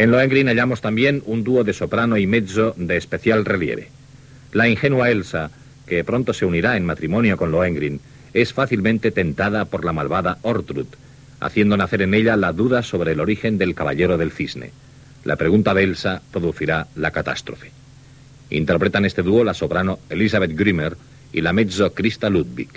En Lohengrin hallamos también un dúo de soprano y mezzo de especial relieve. La ingenua Elsa, que pronto se unirá en matrimonio con Lohengrin, es fácilmente tentada por la malvada Ortrud, haciendo nacer en ella la duda sobre el origen del caballero del cisne. La pregunta de Elsa producirá la catástrofe. Interpretan este dúo la soprano Elizabeth Grimmer y la mezzo Christa Ludwig.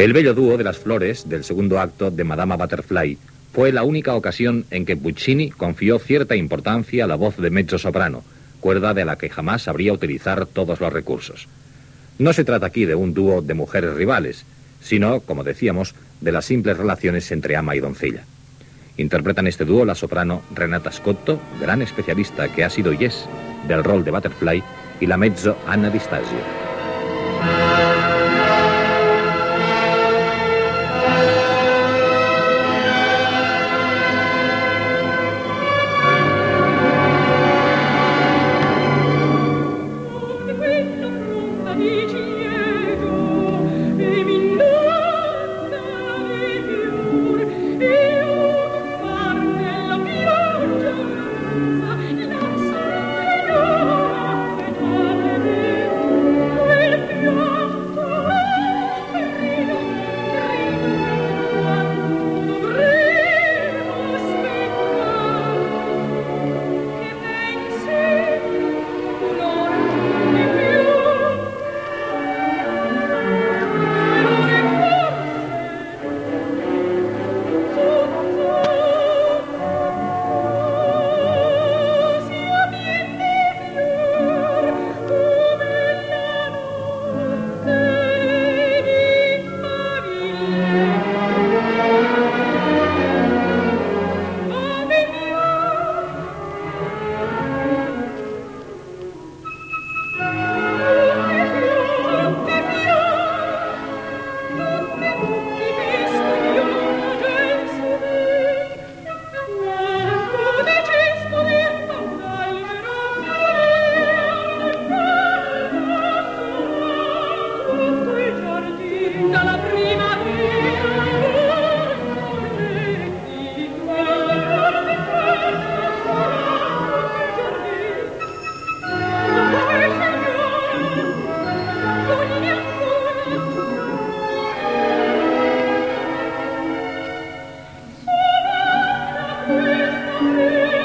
El bello dúo de las flores del segundo acto de Madama Butterfly fue la única ocasión en que Puccini confió cierta importancia a la voz de mezzo soprano, cuerda de la que jamás sabría utilizar todos los recursos. No se trata aquí de un dúo de mujeres rivales, sino, como decíamos, de las simples relaciones entre ama y doncella. Interpretan este dúo la soprano Renata Scotto, gran especialista que ha sido yes del rol de Butterfly, y la mezzo Anna Distasio. Música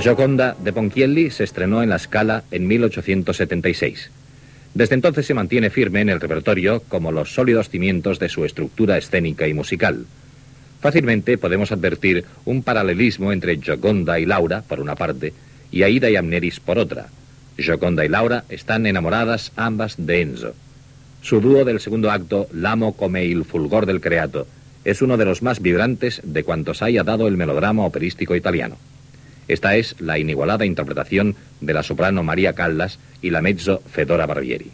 Gioconda de Ponchielli se estrenó en la Scala en 1876. Desde entonces se mantiene firme en el repertorio como los sólidos cimientos de su estructura escénica y musical. Fácilmente podemos advertir un paralelismo entre Gioconda y Laura, por una parte, y Aida y Amneris por otra. Gioconda y Laura están enamoradas ambas de Enzo. Su dúo del segundo acto, L'amo come il fulgor del creato, es uno de los más vibrantes de cuantos haya dado el melodrama operístico italiano. Esta es la inigualada interpretación de la soprano María Callas y la mezzo Fedora Barbieri.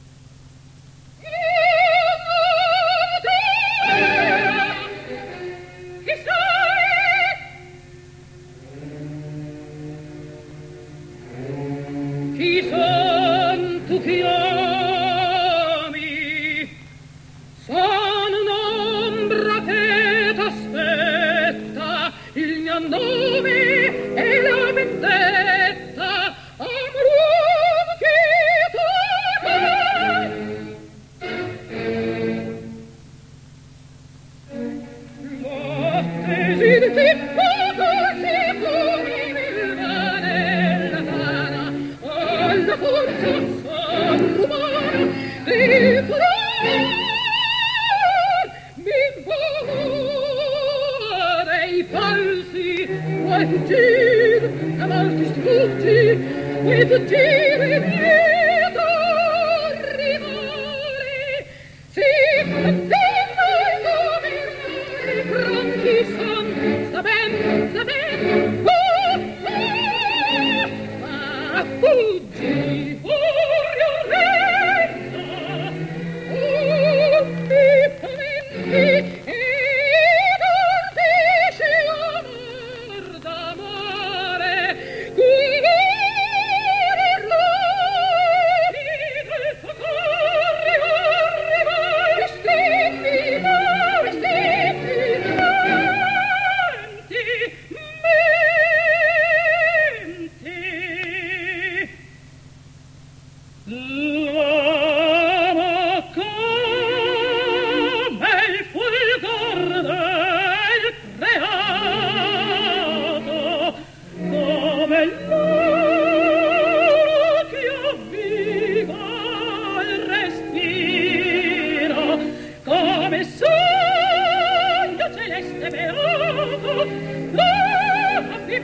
food.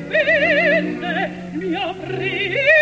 venne mi prima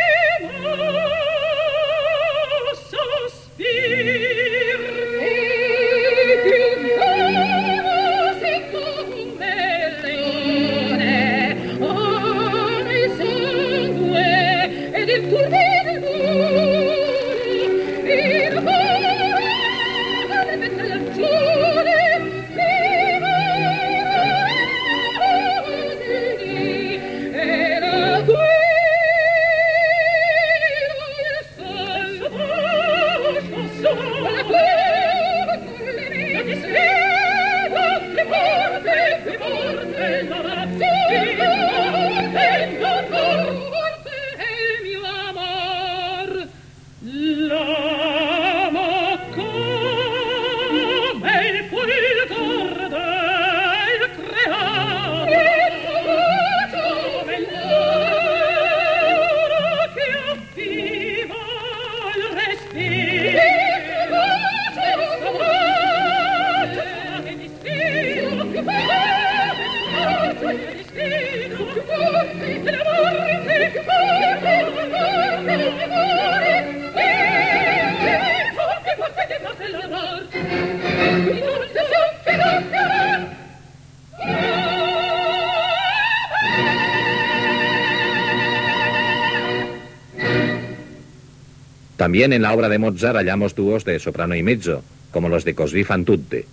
También en la obra de Mozart hallamos dúos de soprano y mezzo, como los de Così fan tutte.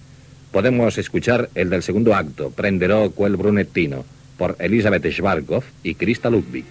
Podemos escuchar el del segundo acto, Prenderò quel brunettino, por Elisabeth Schwarzkopf y Krista Ludwig.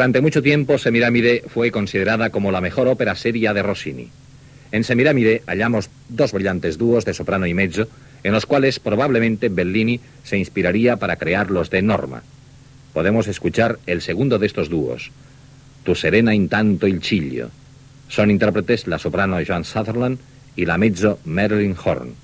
Durante mucho tiempo Semiramide fue considerada como la mejor ópera seria de Rossini. En Semiramide hallamos dos brillantes dúos de soprano y mezzo, en los cuales probablemente Bellini se inspiraría para crear los de Norma. Podemos escuchar el segundo de estos dúos, Tu serena intanto il ciglio. Son intérpretes la soprano Joan Sutherland y la mezzo Marilyn Horn.